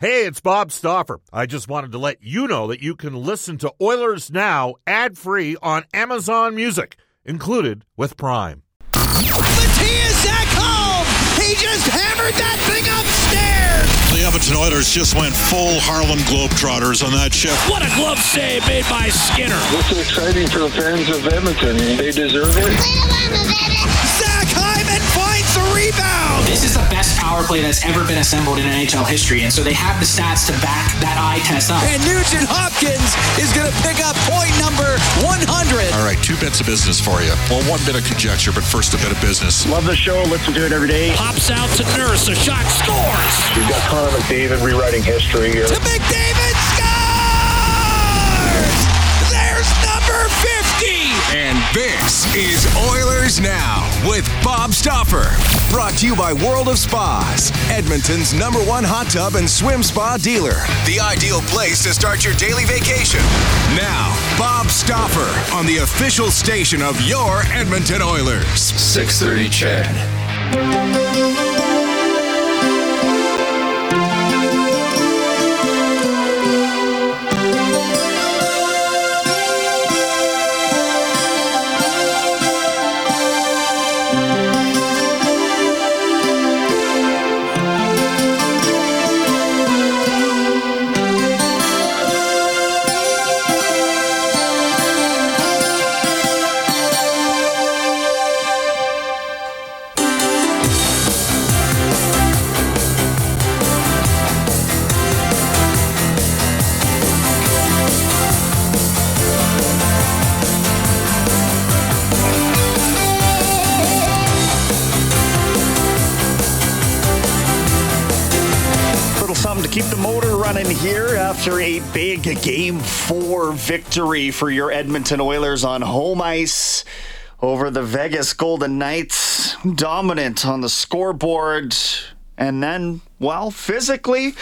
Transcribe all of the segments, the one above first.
Hey, it's Bob Stauffer. I just wanted to let you know that you can listen to Oilers Now ad free on Amazon Music, included with Prime. Mattias Ekholm! He just hammered that thing upstairs! The Edmonton Oilers just went full Harlem Globetrotters on that shift. What a glove save made by Skinner. This is exciting for the fans of Edmonton. They deserve it. Zach Hyman finds the rebound! This is the best power play that's ever been assembled in NHL history, and so they have the stats to back that eye test up. And Nugent Hopkins is going to pick up point number 100. All right, two bits of business for you. Well, one bit of conjecture, but first a bit of business. Love the show. Listen to it every day. Pops out to Nurse. A shot scores. We've got Connor McDavid rewriting history here. To McDavid this is Oilers Now with Bob Stauffer. Brought to you by World of Spas, Edmonton's number one hot tub and swim spa dealer. The ideal place to start your daily vacation. Now, Bob Stauffer on the official station of your Edmonton Oilers. 630 CHED. Running here after a big game four victory for your Edmonton Oilers on home ice over the Vegas Golden Knights. Dominant on the scoreboard. And then, well, physically,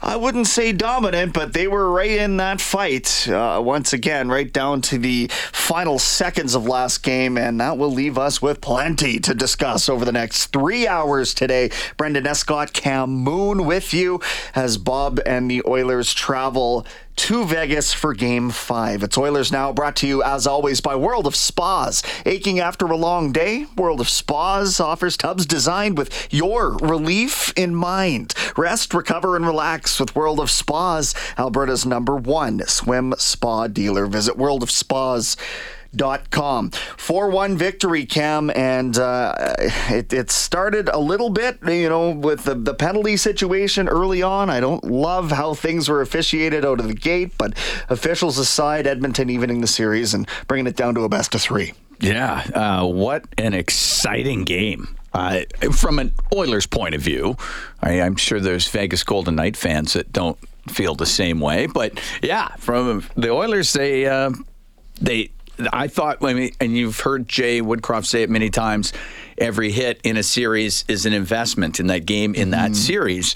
I wouldn't say dominant, but they were right in that fight uh, once again, right down to the final seconds of last game. And that will leave us with plenty to discuss over the next three hours today. Brenden Escott, Cam Moon with you as Bob and the Oilers travel to Vegas for game five. It's Oilers Now, brought to you as always by World of Spas. Aching after a long day? World of Spas offers tubs designed with your relief in mind. Rest, recover, and relax with World of Spas, Alberta's number one swim spa dealer. Visit World of Spas com. 4-1 victory, Cam, and uh, it, it started a little bit, you know, with the, the penalty situation early on. I don't love how things were officiated out of the gate, but officials aside, Edmonton evening the series and bringing it down to a best of three. Yeah, uh, what an exciting game. Uh, from an Oilers point of view, I, I'm sure there's Vegas Golden Knight fans that don't feel the same way, but yeah, from the Oilers, they uh, they I thought, I mean, and you've heard Jay Woodcroft say it many times. Every hit in a series is an investment in that game, in that mm-hmm. series.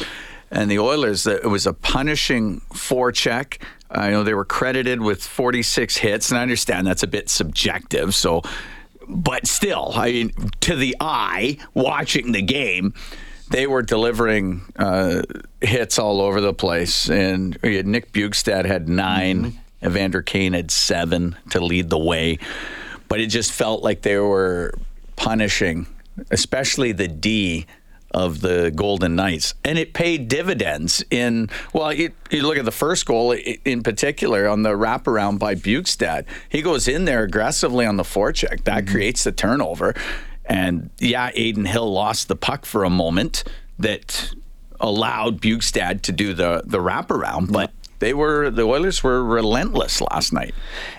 And the Oilers, uh, it was a punishing four check. I know they were credited with 46 hits, and I understand that's a bit subjective. So, but still, I mean, to the eye watching the game, they were delivering uh, hits all over the place. And uh, Nick Bjugstad had 9 mm-hmm. Evander Kane had seven to lead the way. But it just felt like they were punishing, especially the D of the Golden Knights. And it paid dividends in, well, you, you look at the first goal in particular on the wraparound by Bjugstad. He goes in there aggressively on the forecheck. That mm-hmm. creates the turnover. And yeah, Adin Hill lost the puck for a moment that allowed Bjugstad to do the, the wraparound. But they were, the Oilers were relentless last night.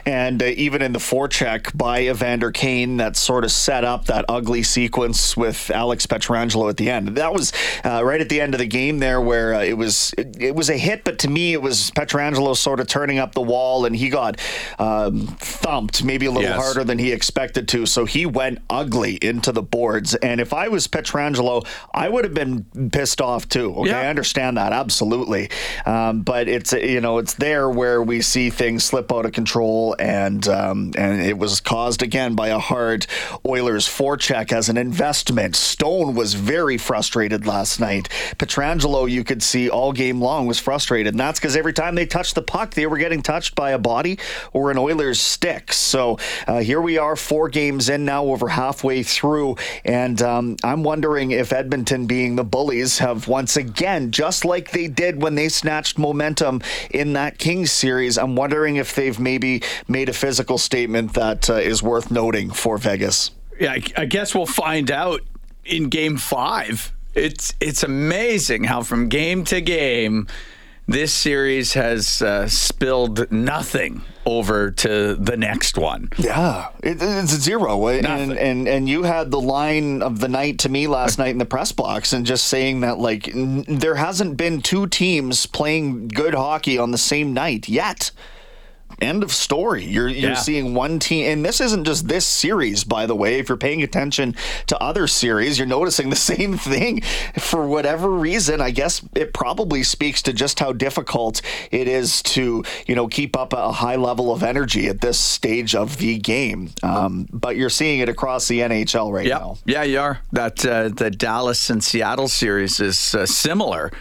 And uh, even in the forecheck by Evander Kane, that sort of set up that ugly sequence with Alex Pietrangelo at the end. That was uh, right at the end of the game there, where uh, it was it, it was a hit, but to me it was Pietrangelo sort of turning up the wall, and he got um, thumped maybe a little Yes. harder than he expected to. So he went ugly into the boards. And if I was Pietrangelo, I would have been pissed off too. Okay, Yeah. I understand that absolutely, um, but it's you know, it's there where we see things slip out of control, and um, and it was caused again by a hard Oilers forecheck as an investment. Stone was very frustrated last night. Pietrangelo, you could see all game long, was frustrated, and that's because every time they touched the puck, they were getting touched by a body or an Oilers stick. So uh, here we are, four games in now, over halfway through, and um, I'm wondering if Edmonton, being the bullies, have once again, just like they did when they snatched momentum in that Kings series, I'm wondering if they've maybe made a physical statement that uh, is worth noting for Vegas. Yeah, I, I guess we'll find out in Game Five. It's it's amazing how from game to game this series has uh, spilled nothing over to the next one. Yeah, it, it's a zero. And, and and you had the line of the night to me last night in the press box, and just saying that like n- there hasn't been two teams playing good hockey on the same night yet. End of story. You're you're Yeah. seeing one team, and this isn't just this series, by the way. If you're paying attention to other series, you're noticing the same thing. For whatever reason, I guess it probably speaks to just how difficult it is to you know keep up a high level of energy at this stage of the game. Um, but you're seeing it across the NHL right Yeah, now. yeah, you are. That uh, the Dallas and Seattle series is uh, similar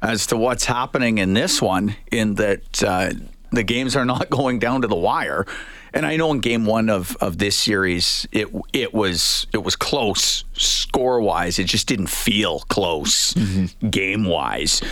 as to what's happening in this one. In that uh, the games are not going down to the wire. And I know in game one of, of this series, it it was it was close score wise. It just didn't feel close mm-hmm. game wise.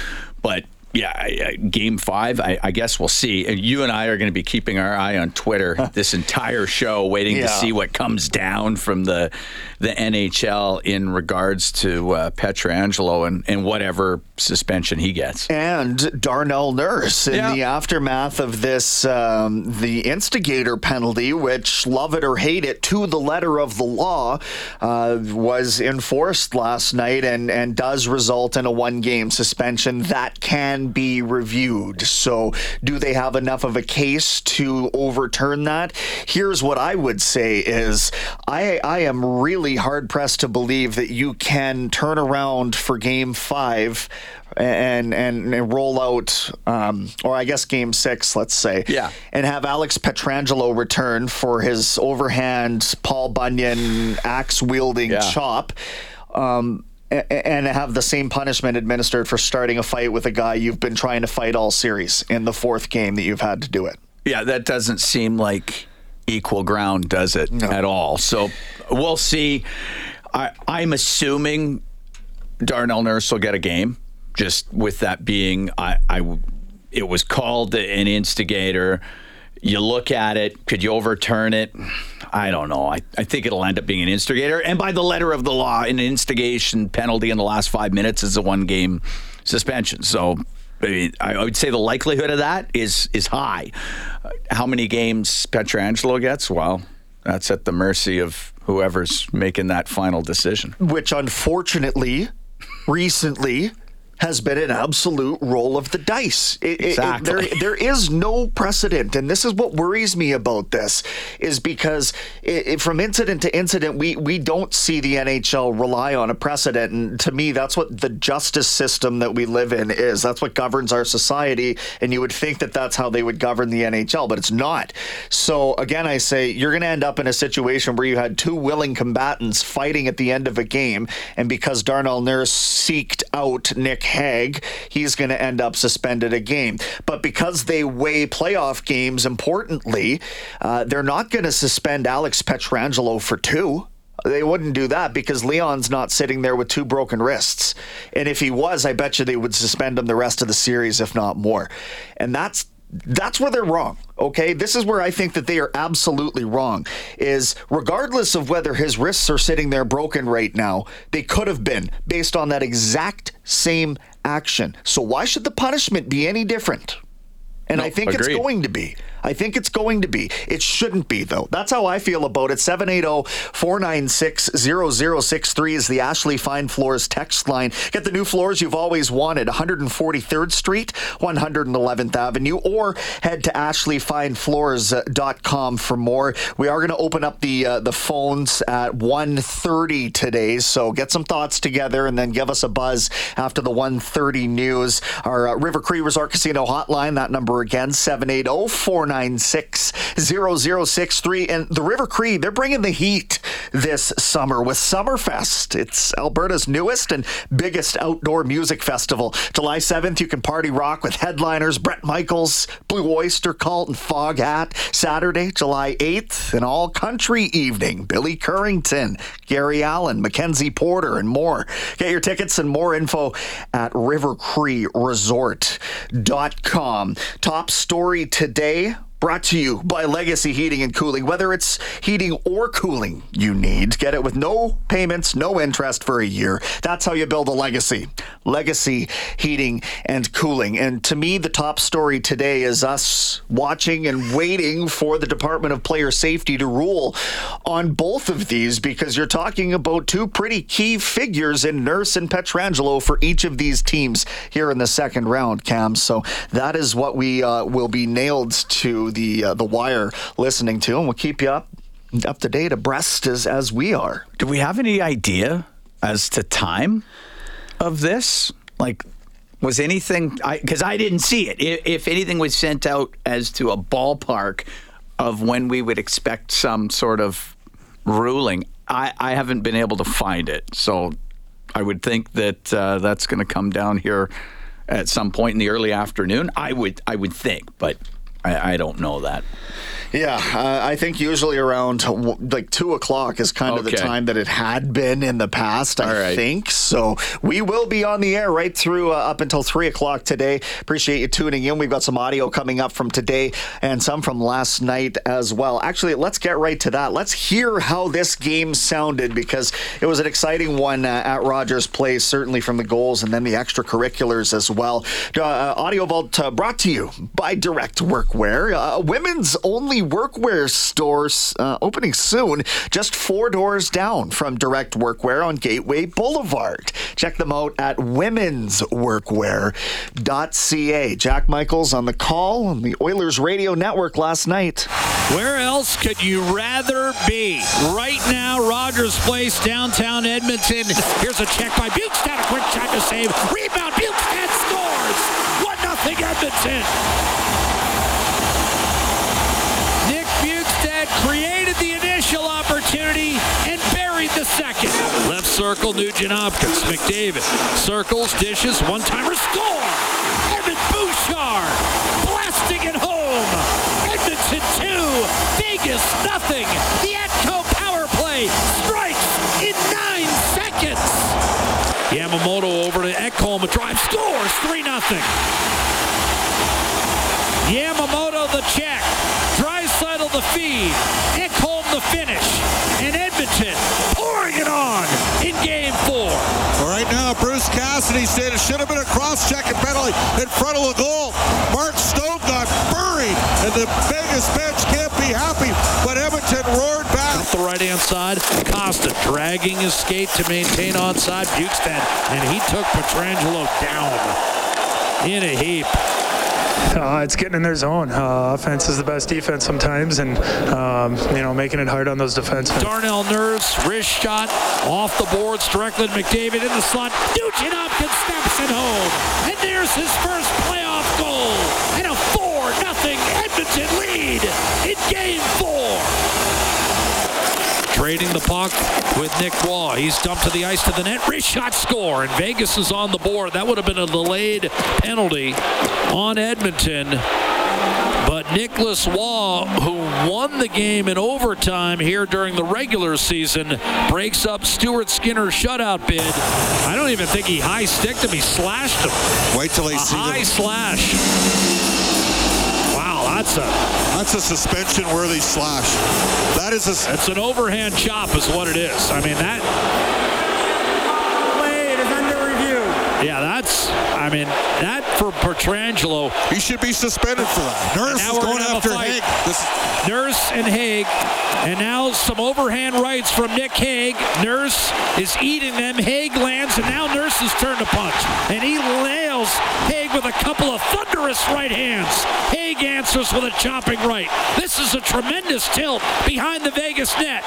But yeah, I, I, game five, I, I guess we'll see. And you and I are going to be keeping our eye on Twitter this entire show, waiting to see what comes down from the the NHL in regards to uh, Pietrangelo and, and whatever suspension he gets. and Darnell Nurse in Yeah. the aftermath of this, um, the instigator penalty, which love it or hate it, to the letter of the law, uh, was enforced last night and and does result in a one game suspension that can be reviewed. So, do they have enough of a case to overturn that? Here's what I would say: is I I am really hard pressed to believe that you can turn around for Game Five and and, and roll out, um, or I guess Game Six, let's say, Yeah. and have Alex Pietrangelo return for his overhand Paul Bunyan axe wielding Yeah. chop. Um, and have the same punishment administered for starting a fight with a guy you've been trying to fight all series in the fourth game that you've had to do it. Yeah, that doesn't seem like equal ground, does it, at all? So we'll see. I, I'm assuming Darnell Nurse will get a game, just with that being, I, I, it was called an instigator. You look at it, could you overturn it? I don't know. I, I think it'll end up being an instigator. And by the letter of the law, an instigation penalty in the last five minutes is a one game suspension. So I, mean, I would say the likelihood of that is is high. Uh, How many games Pietrangelo gets? Well, that's at the mercy of whoever's making that final decision. which unfortunately recently has been an absolute roll of the dice. It- it- it- there, there is no precedent, and this is what worries me about this, is because from incident to incident, we we don't see the NHL rely on a precedent, and to me, that's what the justice system that we live in is. That's what governs our society, and you would think that that's how they would govern the NHL, but it's not. So again, I say you're going to end up in a situation where you had two willing combatants fighting at the end of a game, and because Darnell Nurse seeked out Nick Hague, he's going to end up suspended a game. But because they weigh playoff games importantly, uh, they're not going to suspend Alex Pietrangelo for two. They wouldn't do that because Leon's not sitting there with two broken wrists. And if he was, I bet you they would suspend him the rest of the series, if not more. And that's that's where they're wrong. Okay, this is where I think that they are absolutely wrong. Is regardless of whether his wrists are sitting there broken right now, they could have been based on that exact same action. So why should the punishment be any different? and No, I think agreed. it's going to be. I think it's going to be. It shouldn't be, though. That's how I feel about it. 780 496 0063 is the Ashley Fine Floors text line. Get the new floors you've always wanted 143rd Street, 111th Avenue, or head to ashleyfinefloors.com for more. We are going to open up the uh, the phones at 1.30 today, so get some thoughts together and then give us a buzz after the 1.30 news. Our uh, River Cree Resort Casino hotline, that number again, 780-496-0063. And the River Cree, they're bringing the heat this summer with Summerfest. It's Alberta's newest and biggest outdoor music festival. July 7th, you can party rock with headliners Bret Michaels, Blue Oyster Cult, and Foghat. Saturday, July 8th, an all country evening. Billy Currington, Gary Allan, Mackenzie Porter, and more. Get your tickets and more info at rivercreeresort.com. Top story today. Brought to you by Legacy Heating and Cooling. Whether it's heating or cooling you need, get it with no payments, no interest for a year. That's how you build a legacy. Legacy Heating and Cooling. And to me, the top story today is us watching and waiting for the Department of Player Safety to rule on both of these because you're talking about two pretty key figures in Nurse and Pietrangelo for each of these teams here in the second round, Cam. So that is what we uh, will be nailed to the uh, the wire listening to, and we'll keep you up up to date, abreast as as we are. Do we have any idea as to time of this? Like, was anything? I because I, didn't see it. If, if anything was sent out as to a ballpark of when we would expect some sort of ruling, I, I haven't been able to find it. So I would think that uh, that's going to come down here at some point in the early afternoon. I would I would think, but I, I don't know that. Yeah, uh, I think usually around w- like two o'clock is kind of the time that it had been in the past. I right. think so. We will be on the air right through uh, up until three o'clock today. Appreciate you tuning in. We've got some audio coming up from today and some from last night as well. Actually, let's get right to that. Let's hear how this game sounded because it was an exciting one uh, at Rogers Place, certainly from the goals and then the extracurriculars as well. Uh, audio Vault uh, brought to you by Direct Workwear, uh, a women's only workwear store uh, opening soon, just four doors down from Direct Workwear on Gateway Boulevard. Check them out at womensworkwear.ca. Jack Michaels on the call on the Oilers Radio Network last night. Where else could you rather be? Right now, Rogers Place, downtown Edmonton. Here's a check by Bjugstad. A quick shot to save. Rebound. Bjugstad scores. 1 0 Edmonton. Opportunity and buried the second. Left circle, Nugent Hopkins. McDavid circles, dishes, one timer, score. Evan Bouchard blasting it home. Edmonton 2, Vegas nothing. The Atco power play strikes in nine seconds. Yamamoto over to Ekholm, a drive, scores 3 0. Yamamoto the check. Draisaitl the feed. Ekholm the finish. Pouring it on in game four. Right now, Bruce Cassidy said it should have been a cross-checking penalty in front of the goal. Mark Stone got buried, and the Vegas bench can't be happy, but Edmonton roared back. Off the right hand side, Costa dragging his skate to maintain onside Bjugstad, and he took Pietrangelo down in a heap. Uh, it's getting in their zone. Uh, offense is the best defense sometimes, and um, you know making it hard on those defensemen. Darnell Nurse, wrist shot off the boards directly McDavid in the slot. Nugent Hopkins snaps it home. And there's his first playoff goal. And a 4 nothing Edmonton lead in game four. Trading the puck with Nick Roy. He's dumped to the ice to the net. Wrist shot score. And Vegas is on the board. That would have been a delayed penalty on Edmonton. But Nicholas Roy, who won the game in overtime here during the regular season, breaks up Stuart Skinner's shutout bid. I don't even think he high sticked him. He slashed him. Wait till they a see high them. slash. Wow, that's a That's a suspension-worthy slash. That is a. that's an overhand chop, is what it is. I mean that Yeah, that's. I mean, that for Pietrangelo. He should be suspended for that. Nurse is going gonna have a after. Hague. This Nurse and Hague. And now some overhand rights from Nick Hague. Nurse is eating them. Hague lands, and now Nurse's turn to punch. And he nails Hague with a couple of thunderous right hands. Hague answers with a chopping right. This is a tremendous tilt behind the Vegas net.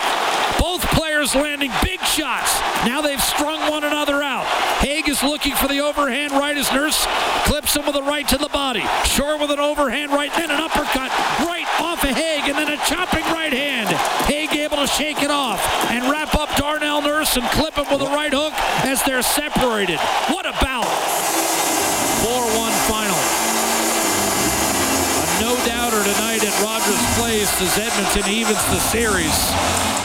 Both players landing big shots. Now they've strung one another out. Hague is looking for the overhand right as Nurse clips him with a right to the body. Shore with an overhand right, then an uppercut right off of Hague, and then a chopping right hand. Hague able to shake it off and wrap up Darnell Nurse and clip him with a right hook as they're separated. What a bout! 4-1 final. A no-doubter tonight at Place as Edmonton evens the series.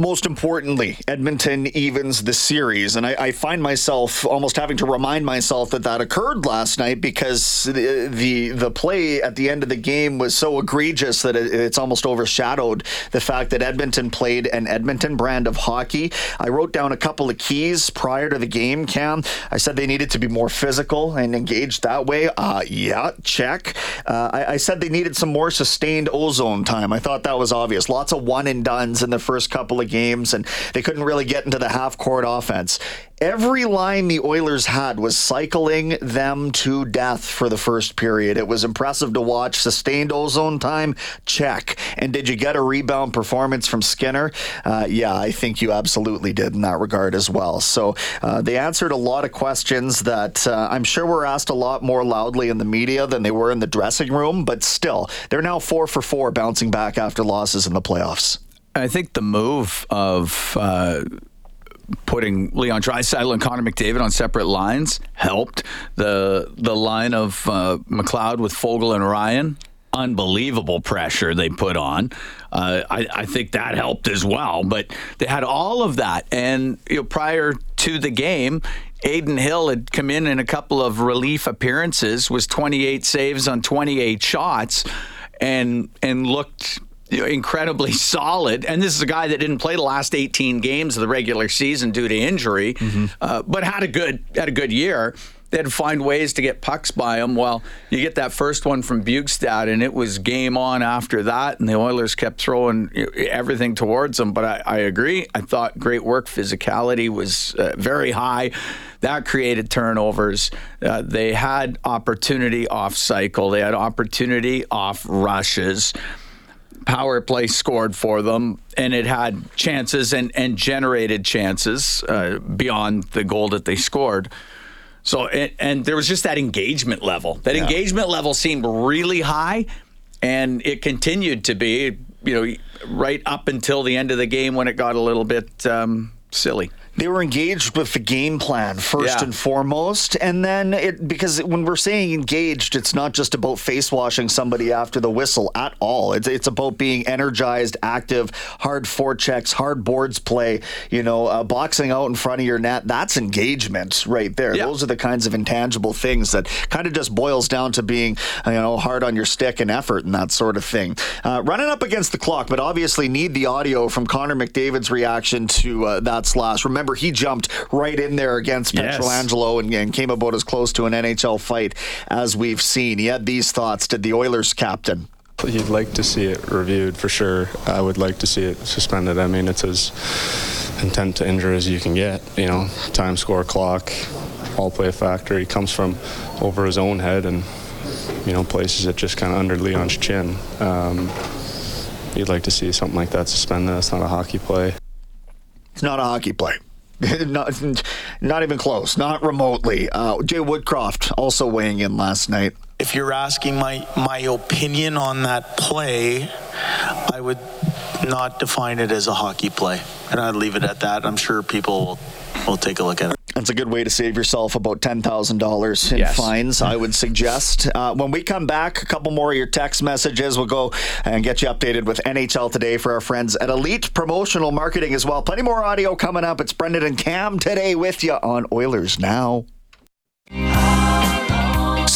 Most importantly, Edmonton evens the series, and I, I, find myself almost having to remind myself that that occurred last night because the the, the play at the end of the game was so egregious that it, it's almost overshadowed the fact that Edmonton played an Edmonton brand of hockey. I wrote down a couple of keys prior to the game. Cam, I said they needed to be more physical and engaged that way. Uh, yeah, check. Uh, I, I said they needed some more sustained ozone time. I thought that was obvious. Lots of one and duns in the first couple of games, and they couldn't really get into the half court offense. Every line the Oilers had was cycling them to death for the first period. It was impressive to watch. Sustained ozone time, check. And did you get a rebound performance from Skinner? Uh, yeah, I think you absolutely did in that regard as well. So uh, they answered a lot of questions that uh, I'm sure were asked a lot more loudly in the media than they were in the dressing room, but still, they're now four for four bouncing back after losses in the playoffs. I think the move of uh, putting Leon Draisaitl and Connor McDavid on separate lines helped. The the line of uh, McLeod with Foegele and Ryan, unbelievable pressure they put on. Uh, I, I, think that helped as well. But they had all of that, and you know, prior to the game. Adin Hill had come in in a couple of relief appearances, was 28 saves on 28 shots, and and looked incredibly solid. And this is a guy that didn't play the last 18 games of the regular season due to injury, mm-hmm. uh, but had a good had a good year. They had to find ways to get pucks by him. Well, you get that first one from Bjugstad, and it was game on after that. And the Oilers kept throwing everything towards them. But I, I agree. I thought great work. Physicality was uh, very high. That created turnovers. Uh, they had opportunity off cycle. They had opportunity off rushes power play scored for them, and it had chances and, and generated chances uh, beyond the goal that they scored. So, and, and there was just that engagement level. That yeah. engagement level seemed really high, and it continued to be, you know, right up until the end of the game when it got a little bit um, silly they were engaged with the game plan first yeah. and foremost. And then it because when we're saying engaged it's not just about face washing somebody after the whistle at all. It's, it's about being energized active hard forechecks hard boards play you know uh, boxing out in front of your net. That's engagement right there. Yeah. those are the kinds of intangible things that kind of just boils down to being you know hard on your stick and effort and that sort of thing. Uh, running up against the clock but obviously need the audio from Connor McDavid's reaction to uh, that slash. Remember remember he jumped right in there against yes. Pietrangelo and, and, came about as close to an NHL fight as we've seen. He had these thoughts Did the Oilers captain. You'd like to see it reviewed for sure. I would like to see it suspended. I mean, it's as intent to injure as you can get. You know, time, score, clock, all play a factor. He comes from over his own head and you know places it just kind of under Leon's chin. Um, you'd like to see something like that suspended. That's not a hockey play. It's not a hockey play. not, not even close, not remotely. Uh, Jay Woodcroft also weighing in last night. If you're asking my, my opinion on that play, I would not define it as a hockey play. And I'd leave it at that. I'm sure people will, will take a look at it. That's a good way to save yourself about $10,000 in yes. fines, I would suggest. Uh, when we come back, a couple more of your text messages. We'll go and get you updated with NHL today for our friends at Elite Promotional Marketing as well. Plenty more audio coming up. It's Brenden and Cam today with you on Oilers Now.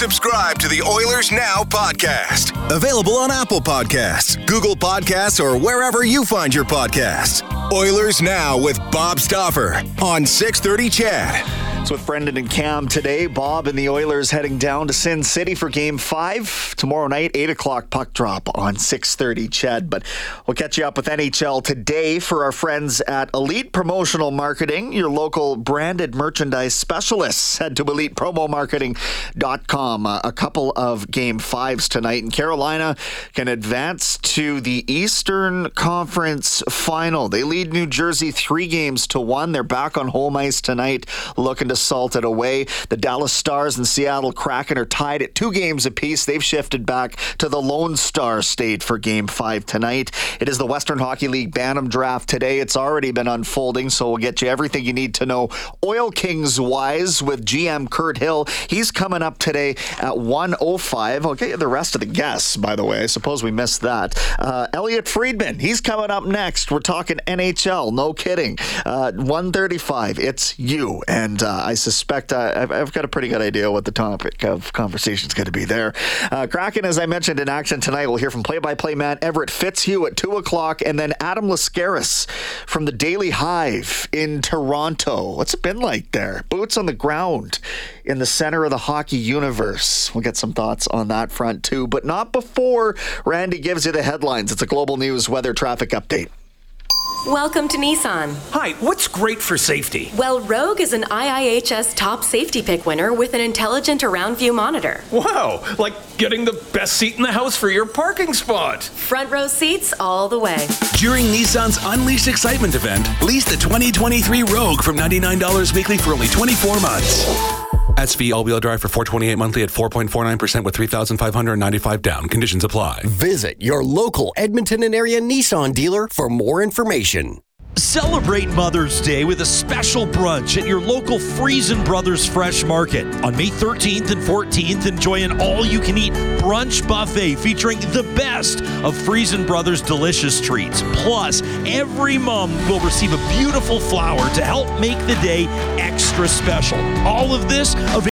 Subscribe to the Oilers Now podcast. Available on Apple Podcasts, Google Podcasts, or wherever you find your podcasts. Oilers Now with Bob Stauffer on 630 CHED. It's with Brenden and Cam today. Bob and the Oilers heading down to Sin City for Game Five tomorrow night, eight o'clock puck drop on six thirty. CHED, but we'll catch you up with NHL today for our friends at Elite Promotional Marketing, your local branded merchandise specialists. Head to elitepromomarketing.com. A couple of Game Fives tonight, and Carolina can advance to the Eastern Conference Final. They lead New Jersey three games to one. They're back on home ice tonight, looking to it away. The Dallas Stars and Seattle Kraken are tied at two games apiece. They've shifted back to the Lone Star State for Game 5 tonight. It is the Western Hockey League Bantam Draft today. It's already been unfolding, so we'll get you everything you need to know Oil Kings wise with GM Kirt Hill. He's coming up today at 105. I'll get you the rest of the guests, by the way. I suppose we missed that. Uh, Elliotte Friedman, he's coming up next. We're talking NHL, no kidding. Uh, 135, it's you. And uh, I suspect uh, I've, I've, got a pretty good idea what the topic of conversation is going to be there. Uh, Kraken, as I mentioned in action tonight, we'll hear from play-by-play man Everett Fitzhugh at two o'clock, and then Adam Laskaris from the Daily Hive in Toronto. What's it been like there? Boots on the ground in the center of the hockey universe. We'll get some thoughts on that front too, but not before Randy gives you the headlines. It's a global news weather traffic update. Welcome to Nissan. Hi, what's great for safety? Well, Rogue is an IIHS top safety pick winner with an intelligent around view monitor. Wow, like getting the best seat in the house for your parking spot. Front row seats all the way. During Nissan's Unleashed Excitement event, lease the 2023 Rogue from $99 weekly for only 24 months. SV all-wheel drive for 428 monthly at 4.49% with 3,595 down. Conditions apply. Visit your local Edmonton and area Nissan dealer for more information. Celebrate Mother's Day with a special brunch at your local Freson Brothers Fresh Market. On May 13th and 14th, enjoy an all you can eat brunch buffet featuring the best of Freson Brothers delicious treats. Plus, every mom will receive a beautiful flower to help make the day extra special. All of this available